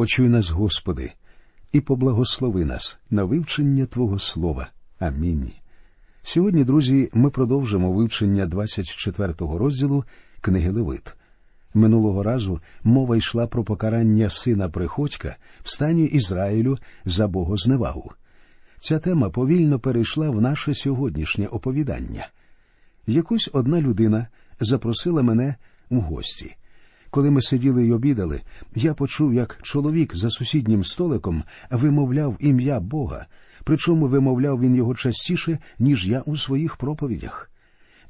Почуй нас, Господи, і поблагослови нас на вивчення Твого Слова. Амінь. Сьогодні, друзі, ми продовжимо вивчення 24-го розділу книги Левит. Минулого разу мова йшла про покарання сина Приходька в стані Ізраїлю за богозневагу. Ця тема повільно перейшла в наше сьогоднішнє оповідання. Якусь одна людина запросила мене в гості. Коли ми сиділи й обідали, я почув, як чоловік за сусіднім столиком вимовляв ім'я Бога, причому вимовляв він його частіше, ніж я у своїх проповідях.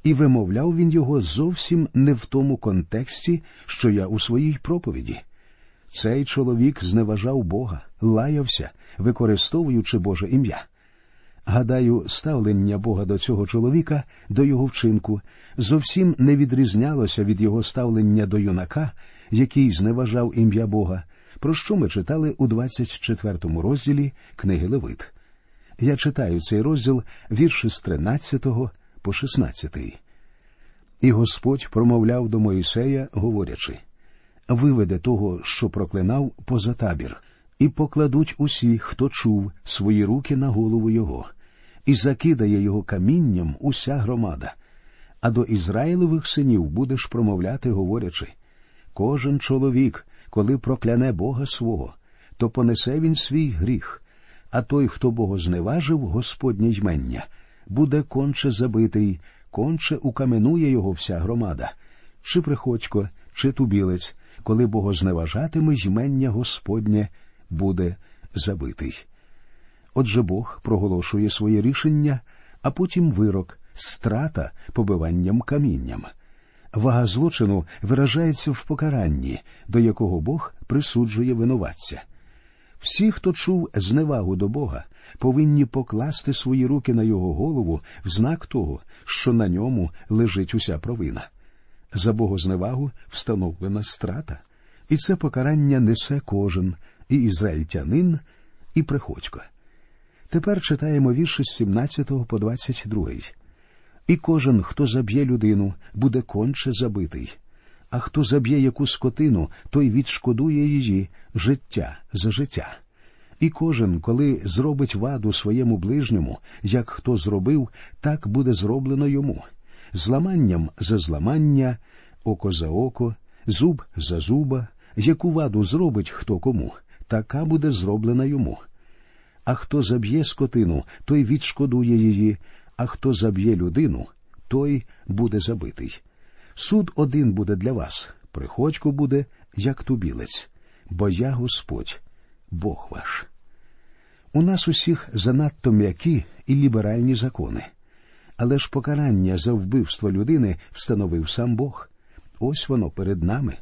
І вимовляв він його зовсім не в тому контексті, що я у своїй проповіді. Цей чоловік зневажав Бога, лаявся, використовуючи Боже ім'я. Гадаю, ставлення Бога до цього чоловіка, до його вчинку, зовсім не відрізнялося від його ставлення до юнака, який зневажав ім'я Бога, про що ми читали у 24 розділі книги Левит. Я читаю цей розділ вірші з 13 по 16. І Господь промовляв до Моїсея, говорячи Виведе того, що проклинав, поза табір, і покладуть усі, хто чув, свої руки на голову його, і закидає його камінням уся громада. А до Ізраїлевих синів будеш промовляти, говорячи кожен чоловік, коли прокляне Бога свого, то понесе він свій гріх, а той, хто Бога зневажив, Господнє ймення, буде конче забитий, конче укаменує його вся громада, чи приходько, чи тубілець, коли богозневажатиме ймення Господнє, буде забитий. Отже Бог проголошує своє рішення, а потім вирок, страта побиванням камінням. Вага злочину виражається в покаранні, до якого Бог присуджує винуватця. Всі, хто чув зневагу до Бога, повинні покласти свої руки на його голову в знак того, що на ньому лежить уся провина. За богозневагу встановлена страта, і це покарання несе кожен і ізраїльтянин, і приходько. Тепер читаємо вірші з 17 по 22. І кожен, хто заб'є людину, буде конче забитий, а хто заб'є яку скотину, той відшкодує її життя за життя. І кожен, коли зробить ваду своєму ближньому, як хто зробив, так буде зроблено йому. Зламанням за зламання, око за око, зуб за зуба, яку ваду зробить хто кому, така буде зроблена йому. А хто заб'є скотину, той відшкодує її, а хто заб'є людину, той буде забитий. Суд один буде для вас, приходько буде, як тубілець, бо я Господь, Бог ваш. У нас усіх занадто м'які і ліберальні закони. Але ж покарання за вбивство людини встановив сам Бог. Ось воно перед нами.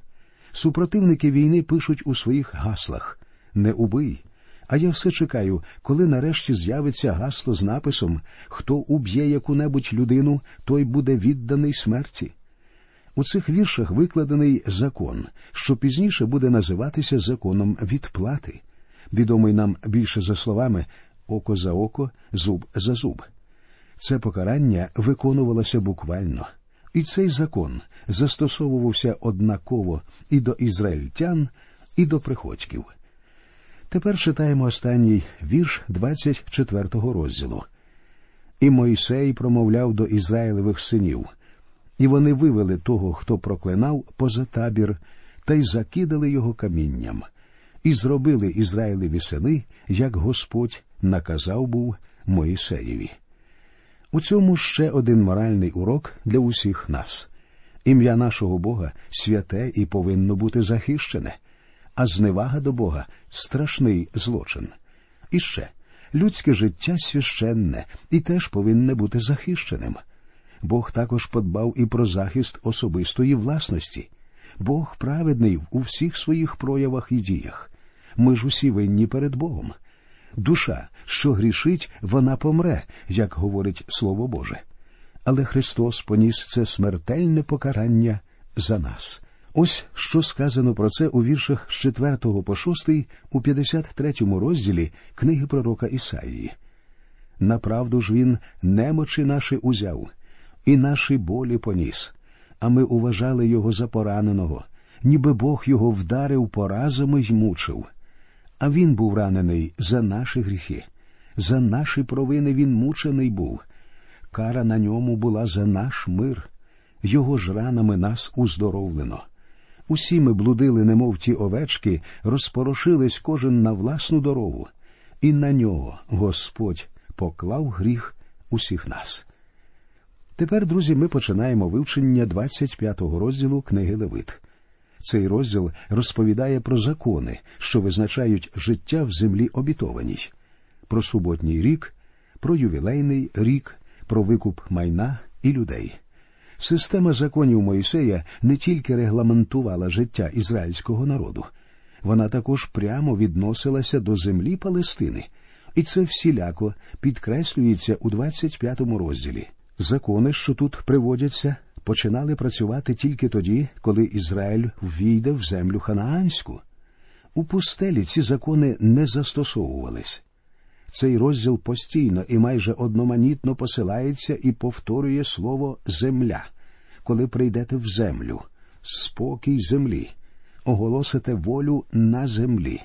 Супротивники війни пишуть у своїх гаслах не убий. А я все чекаю, коли нарешті з'явиться гасло з написом Хто уб'є яку-небудь людину, той буде відданий смерті. У цих віршах викладений закон, що пізніше буде називатися законом відплати, відомий нам більше за словами око за око, зуб за зуб. Це покарання виконувалося буквально, і цей закон застосовувався однаково і до ізраїльтян, і до приходьків. Тепер читаємо останній вірш 24-го розділу. І Мойсей промовляв до Ізраїлевих синів, і вони вивели того, хто проклинав, поза табір, та й закидали його камінням, і зробили Ізраїлеві сини, як Господь наказав був Моїсеєві. У цьому ще один моральний урок для усіх нас. Ім'я нашого Бога святе і повинно бути захищене а зневага до Бога страшний злочин. І ще людське життя священне і теж повинне бути захищеним. Бог також подбав і про захист особистої власності. Бог праведний у всіх своїх проявах і діях. Ми ж усі винні перед Богом. Душа, що грішить, вона помре, як говорить Слово Боже. Але Христос поніс це смертельне покарання за нас. Ось що сказано про це у віршах з 4 по 6 у 53 розділі книги пророка Ісаїї. Направду ж він немочі наші узяв, і наші болі поніс, а ми уважали його за пораненого, ніби Бог його вдарив поразами й мучив. А він був ранений за наші гріхи, за наші провини він мучений був. Кара на ньому була за наш мир, його ж ранами нас уздоровлено. Усі ми блудили, немов ті овечки, розпорошились кожен на власну дорогу, і на нього Господь поклав гріх усіх нас. Тепер, друзі, ми починаємо вивчення 25-го розділу книги Левит. Цей розділ розповідає про закони, що визначають життя в землі обітованій, про суботній рік, про ювілейний рік, про викуп майна і людей. Система законів Моїсея не тільки регламентувала життя ізраїльського народу, вона також прямо відносилася до землі Палестини, і це всіляко підкреслюється у 25-му розділі. Закони, що тут приводяться, починали працювати тільки тоді, коли Ізраїль ввійде в землю ханаанську. У пустелі ці закони не застосовувались. Цей розділ постійно і майже одноманітно посилається і повторює слово земля, коли прийдете в землю, спокій землі, оголосите волю на землі.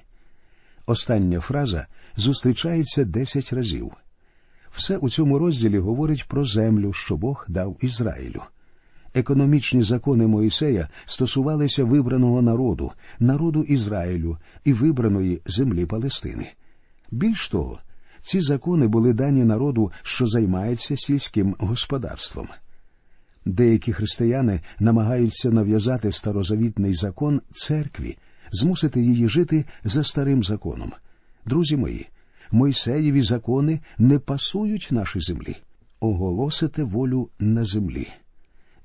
Остання фраза зустрічається десять разів. Все у цьому розділі говорить про землю, що Бог дав Ізраїлю. Економічні закони Моїсея стосувалися вибраного народу, народу Ізраїлю і вибраної землі Палестини. Більш того, ці закони були дані народу, що займається сільським господарством. Деякі християни намагаються нав'язати старозавітний закон церкві, змусити її жити за старим законом. Друзі мої, Мойсеєві закони не пасують нашій землі, оголосите волю на землі.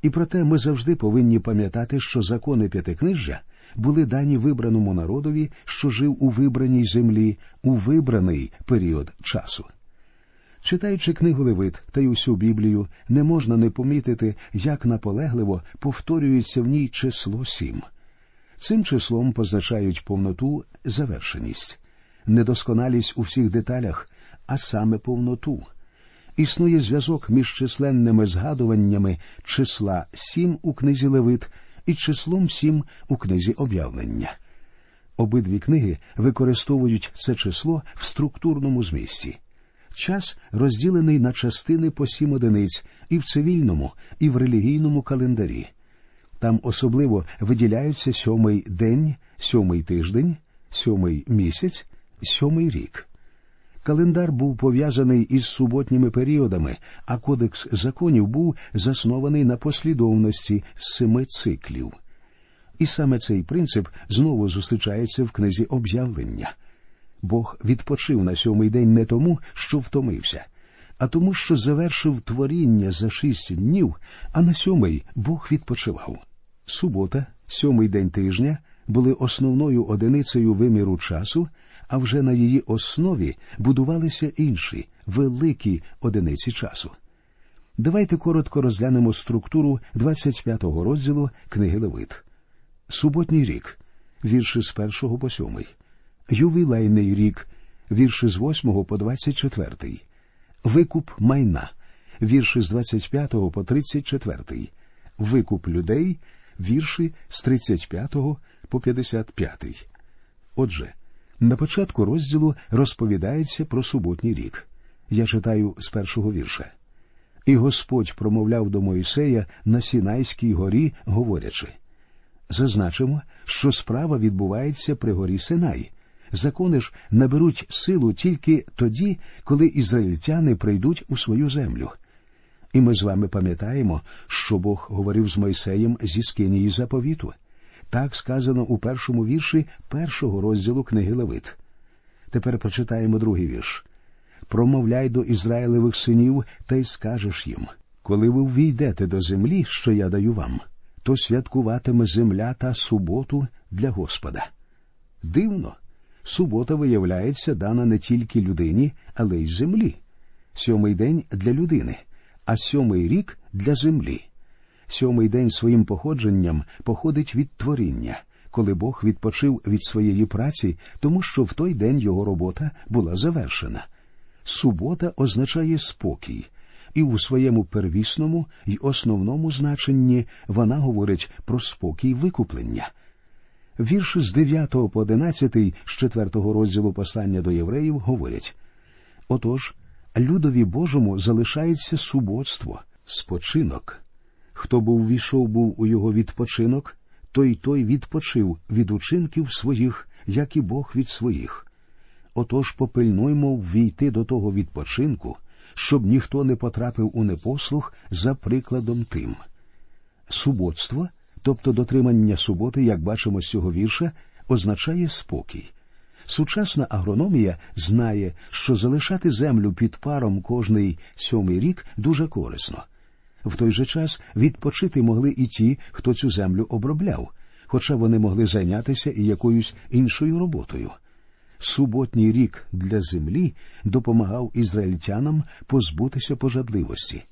І проте ми завжди повинні пам'ятати, що закони п'ятикнижжя були дані вибраному народові, що жив у вибраній землі у вибраний період часу. Читаючи книгу Левит та й усю Біблію, не можна не помітити, як наполегливо повторюється в ній число сім. Цим числом позначають повноту, завершеність, недосконалість у всіх деталях, а саме повноту. Існує зв'язок між численними згадуваннями числа сім у книзі Левит і числом сім у книзі об'явлення. Обидві книги використовують це число в структурному змісті. Час розділений на частини по сім одиниць і в цивільному, і в релігійному календарі. Там особливо виділяються сьомий день, сьомий тиждень, сьомий місяць, сьомий рік. Календар був пов'язаний із суботніми періодами, а кодекс законів був заснований на послідовності семи циклів. І саме цей принцип знову зустрічається в книзі об'явлення. Бог відпочив на сьомий день не тому, що втомився, а тому, що завершив творіння за шість днів, а на сьомий Бог відпочивав. Субота, сьомий день тижня, були основною одиницею виміру часу а вже на її основі будувалися інші великі одиниці часу. Давайте коротко розглянемо структуру 25-го розділу книги Левит. Суботній рік, вірші з 1 по 7. Ювілейний рік, вірші з 8 по 24. Викуп майна, вірші з 25 по 34. Викуп людей, вірші з 35 по 55. Отже, на початку розділу розповідається про суботній рік. Я читаю з першого вірша. І Господь промовляв до Моїсея на Сінайській горі, говорячи зазначимо, що справа відбувається при горі Синай. Закони ж наберуть силу тільки тоді, коли ізраїльтяни прийдуть у свою землю. І ми з вами пам'ятаємо, що Бог говорив з Мойсеєм зі скинії заповіту. Так сказано у першому вірші першого розділу книги Левит. Тепер прочитаємо другий вірш. Промовляй до Ізраїлевих синів та й скажеш їм коли ви ввійдете до землі, що я даю вам, то святкуватиме земля та суботу для Господа. Дивно, субота, виявляється, дана не тільки людині, але й землі. Сьомий день для людини, а сьомий рік для землі. Сьомий день своїм походженням походить від творіння, коли Бог відпочив від своєї праці, тому що в той день його робота була завершена. Субота означає спокій, і у своєму первісному й основному значенні вона говорить про спокій викуплення. Вірші з 9 по 11 з 4 розділу послання до євреїв говорять Отож, людові Божому залишається суботство, спочинок. Хто був війшов був у його відпочинок, той той відпочив від учинків своїх, як і Бог від своїх. Отож попильнуймо ввійти до того відпочинку, щоб ніхто не потрапив у непослух за прикладом тим. Суботство, тобто дотримання суботи, як бачимо з цього вірша, означає спокій. Сучасна агрономія знає, що залишати землю під паром кожний сьомий рік дуже корисно. В той же час відпочити могли і ті, хто цю землю обробляв, хоча вони могли зайнятися і якоюсь іншою роботою. Суботній рік для землі допомагав ізраїльтянам позбутися пожадливості.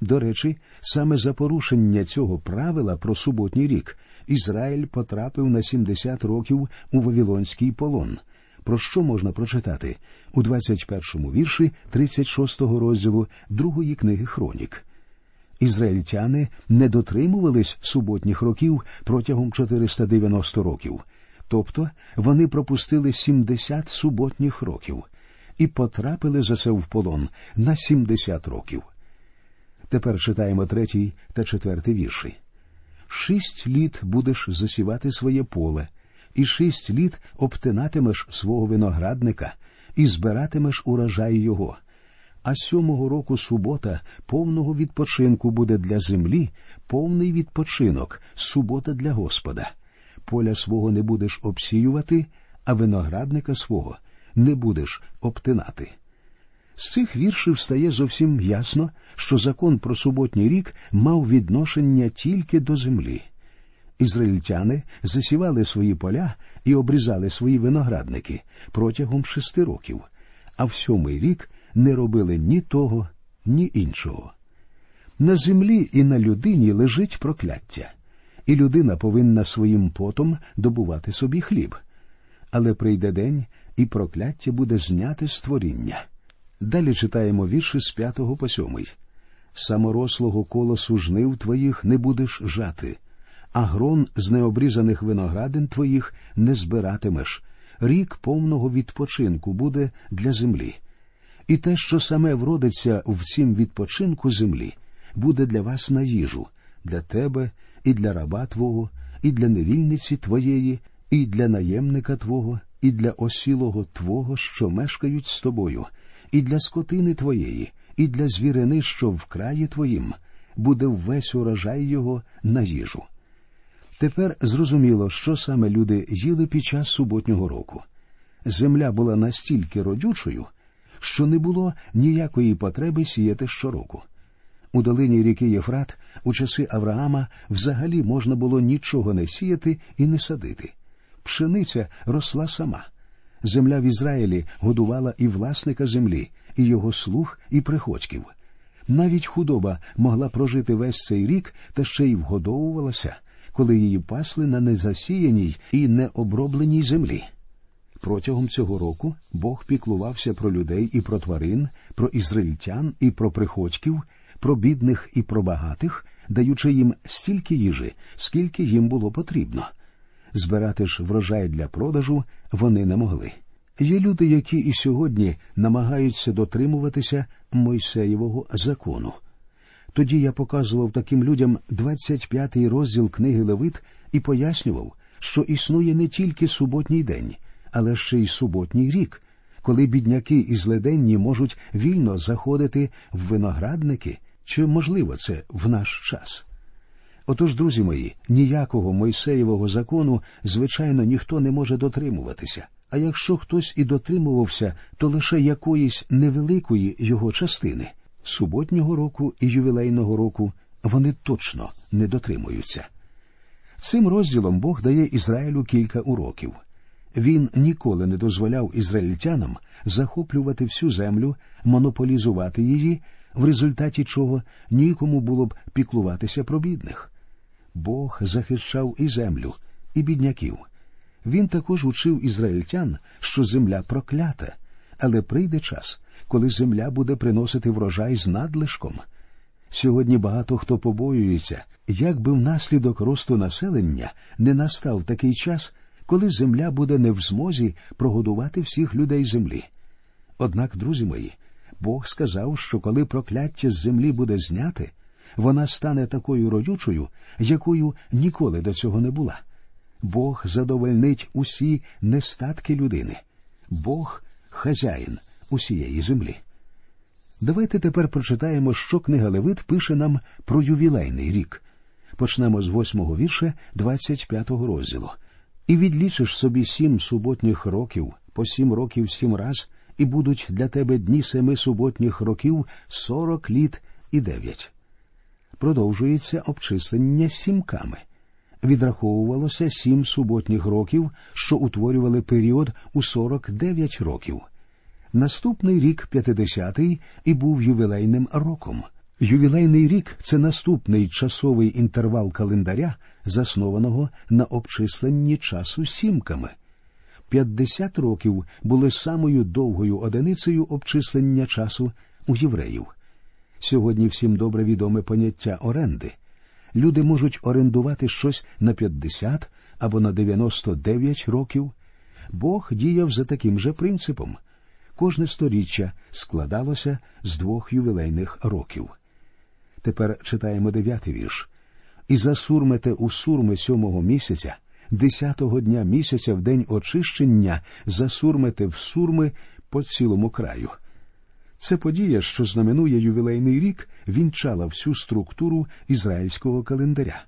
До речі, саме за порушення цього правила про суботній рік Ізраїль потрапив на 70 років у Вавилонський полон. Про що можна прочитати у 21-му вірші 36-го розділу другої книги Хронік. Ізраїльтяни не дотримувались суботніх років протягом 490 років, тобто вони пропустили 70 суботніх років і потрапили за це в полон на 70 років. Тепер читаємо третій та четвертий вірші. Шість літ будеш засівати своє поле, і шість літ обтинатимеш свого виноградника, і збиратимеш урожай його. А сьомого року субота повного відпочинку буде для землі, повний відпочинок, субота для Господа. Поля свого не будеш обсіювати, а виноградника свого не будеш обтинати. З цих віршів стає зовсім ясно, що закон про суботній рік мав відношення тільки до землі. Ізраїльтяни засівали свої поля і обрізали свої виноградники протягом шести років, а в сьомий рік не робили ні того, ні іншого. На землі і на людині лежить прокляття, і людина повинна своїм потом добувати собі хліб. Але прийде день, і прокляття буде зняте з творіння. Далі читаємо вірші з п'ятого по сьомий. Саморослого колосу жнив твоїх не будеш жати, а грон з необрізаних виноградин твоїх не збиратимеш. Рік повного відпочинку буде для землі. І те, що саме вродиться в цім відпочинку землі, буде для вас на їжу, для тебе, і для раба твого, і для невільниці твоєї, і для наємника твого, і для осілого твого, що мешкають з тобою, і для скотини твоєї, і для звірини, що в краї твоїм, буде весь урожай його на їжу. Тепер зрозуміло, що саме люди їли під час суботнього року. Земля була настільки родючою, що не було ніякої потреби сіяти щороку. У долині ріки Єфрат у часи Авраама взагалі можна було нічого не сіяти і не садити. Пшениця росла сама. Земля в Ізраїлі годувала і власника землі, і його слуг, і приходьків. Навіть худоба могла прожити весь цей рік та ще й вгодовувалася, коли її пасли на незасіяній і необробленій землі. Протягом цього року Бог піклувався про людей і про тварин, про ізраїльтян і про приходьків, про бідних і про багатих, даючи їм стільки їжі, скільки їм було потрібно. Збирати ж врожай для продажу вони не могли. Є люди, які і сьогодні намагаються дотримуватися Мойсеєвого закону. Тоді я показував таким людям 25-й розділ книги Левит і пояснював, що існує не тільки суботній день, але ще й суботній рік, коли бідняки і зледенні можуть вільно заходити в виноградники, чи можливо це в наш час. Отож, друзі мої, ніякого Мойсеєвого закону, звичайно, ніхто не може дотримуватися. А якщо хтось і дотримувався, то лише якоїсь невеликої його частини суботнього року і ювілейного року вони точно не дотримуються. Цим розділом Бог дає Ізраїлю кілька уроків. Він ніколи не дозволяв ізраїльтянам захоплювати всю землю, монополізувати її, в результаті чого нікому було б піклуватися про бідних. Бог захищав і землю, і бідняків. Він також учив ізраїльтян, що земля проклята, але прийде час, коли земля буде приносити врожай з надлишком. Сьогодні багато хто побоюється, як би внаслідок росту населення не настав такий час, коли земля буде не в змозі прогодувати всіх людей землі. Однак, друзі мої, Бог сказав, що коли прокляття з землі буде зняте, вона стане такою родючою, якою ніколи до цього не була. Бог задовольнить усі нестатки людини. Бог хазяїн усієї землі. Давайте тепер прочитаємо, що книга Левит пише нам про ювілейний рік. Почнемо з восьмого вірша 25-го розділу. І відлічиш собі сім суботніх років, по сім років сім раз, і будуть для тебе дні семи суботніх років сорок літ і дев'ять. Продовжується обчислення сімками. Відраховувалося сім суботніх років, що утворювали період у сорок дев'ять років. Наступний рік п'ятидесятий і був ювілейним роком. Ювілейний рік це наступний часовий інтервал календаря, заснованого на обчисленні часу сімками. П'ятдесят років були самою довгою одиницею обчислення часу у євреїв. Сьогодні всім добре відоме поняття оренди. Люди можуть орендувати щось на 50 або на 99 років. Бог діяв за таким же принципом. Кожне сторіччя складалося з двох ювілейних років. Тепер читаємо дев'ятий вірш. І засурмете у сурми сьомого місяця, десятого дня місяця в день очищення засурмете в сурми по цілому краю. Це подія, що знаменує ювілейний рік, вінчала всю структуру ізраїльського календаря.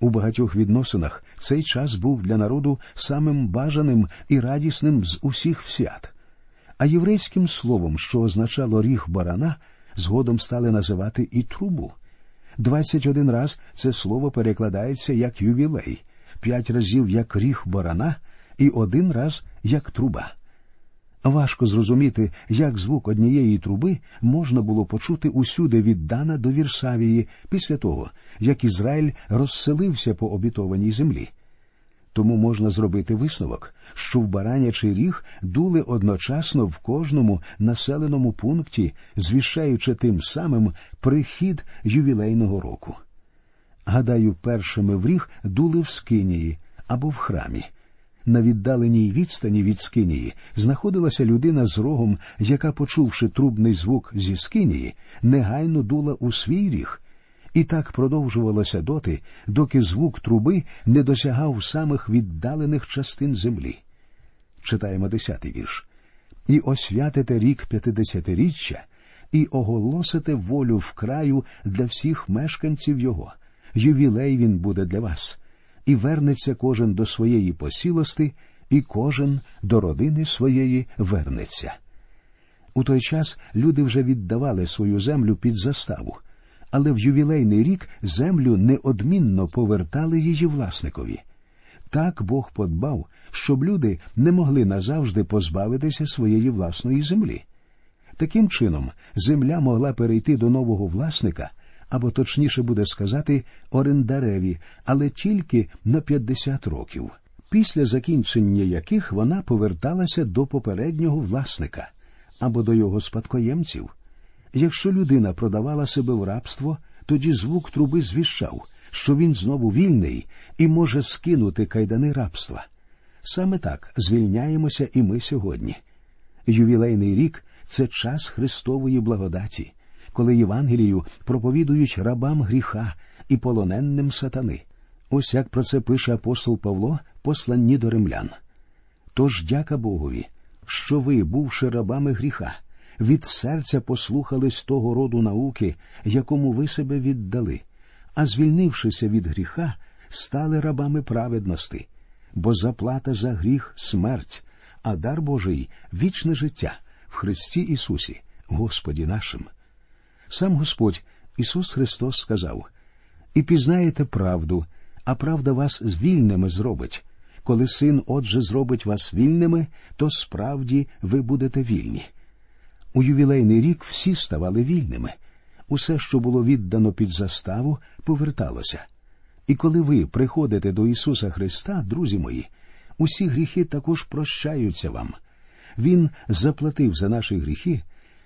У багатьох відносинах цей час був для народу самим бажаним і радісним з усіх свят. А єврейським словом, що означало ріг барана, згодом стали називати і трубу. Двадцять один раз це слово перекладається як ювілей, п'ять разів як ріг барана і один раз як труба. Важко зрозуміти, як звук однієї труби можна було почути усюди від Дана до Вірсавії після того, як Ізраїль розселився по обітованій землі. Тому можна зробити висновок, що в баранячий ріг дули одночасно в кожному населеному пункті, звіщаючи тим самим прихід ювілейного року. Гадаю, першими в ріг дули в Скинії або в храмі. На віддаленій відстані від Скинії знаходилася людина з рогом, яка, почувши трубний звук зі Скинії, негайно дула у свій ріг. І так продовжувалося доти, доки звук труби не досягав самих віддалених частин землі. Читаємо десятий вірш. І освятите рік п'ятидесятиріччя, і оголосите волю в краю для всіх мешканців його. Ювілей він буде для вас і вернеться кожен до своєї посілости, і кожен до родини своєї вернеться. У той час люди вже віддавали свою землю під заставу, але в ювілейний рік землю неодмінно повертали її власникові. Так Бог подбав, щоб люди не могли назавжди позбавитися своєї власної землі. Таким чином, земля могла перейти до нового власника або точніше буде сказати, орендареві, але тільки на 50 років, після закінчення яких вона поверталася до попереднього власника або до його спадкоємців. Якщо людина продавала себе в рабство, тоді звук труби звіщав, що він знову вільний і може скинути кайдани рабства. Саме так звільняємося і ми сьогодні. Ювілейний рік це час Христової благодаті коли Євангелію проповідують рабам гріха і полоненним сатани. Ось як про це пише апостол Павло, посланні до римлян. Тож дяка Богові, що ви, бувши рабами гріха, від серця послухались того роду науки, якому ви себе віддали, а звільнившися від гріха, стали рабами праведності, бо заплата за гріх смерть, а дар Божий вічне життя в Христі Ісусі, Господі нашим. Сам Господь Ісус Христос сказав І пізнаєте правду, а правда вас вільними зробить. Коли син, отже, зробить вас вільними, то справді ви будете вільні. У ювілейний рік всі ставали вільними. Усе, що було віддано під заставу, поверталося. І коли ви приходите до Ісуса Христа, друзі мої, усі гріхи також прощаються вам. Він заплатив за наші гріхи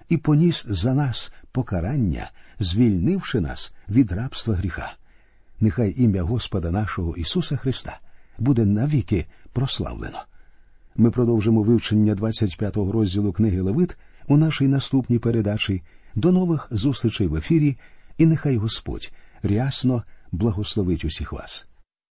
і поніс за нас покарання, звільнивши нас від рабства гріха. Нехай ім'я Господа нашого Ісуса Христа буде навіки прославлено. Ми продовжимо вивчення 25-го розділу книги Левит у нашій наступній передачі. До нових зустрічей в ефірі, і нехай Господь рясно благословить усіх вас.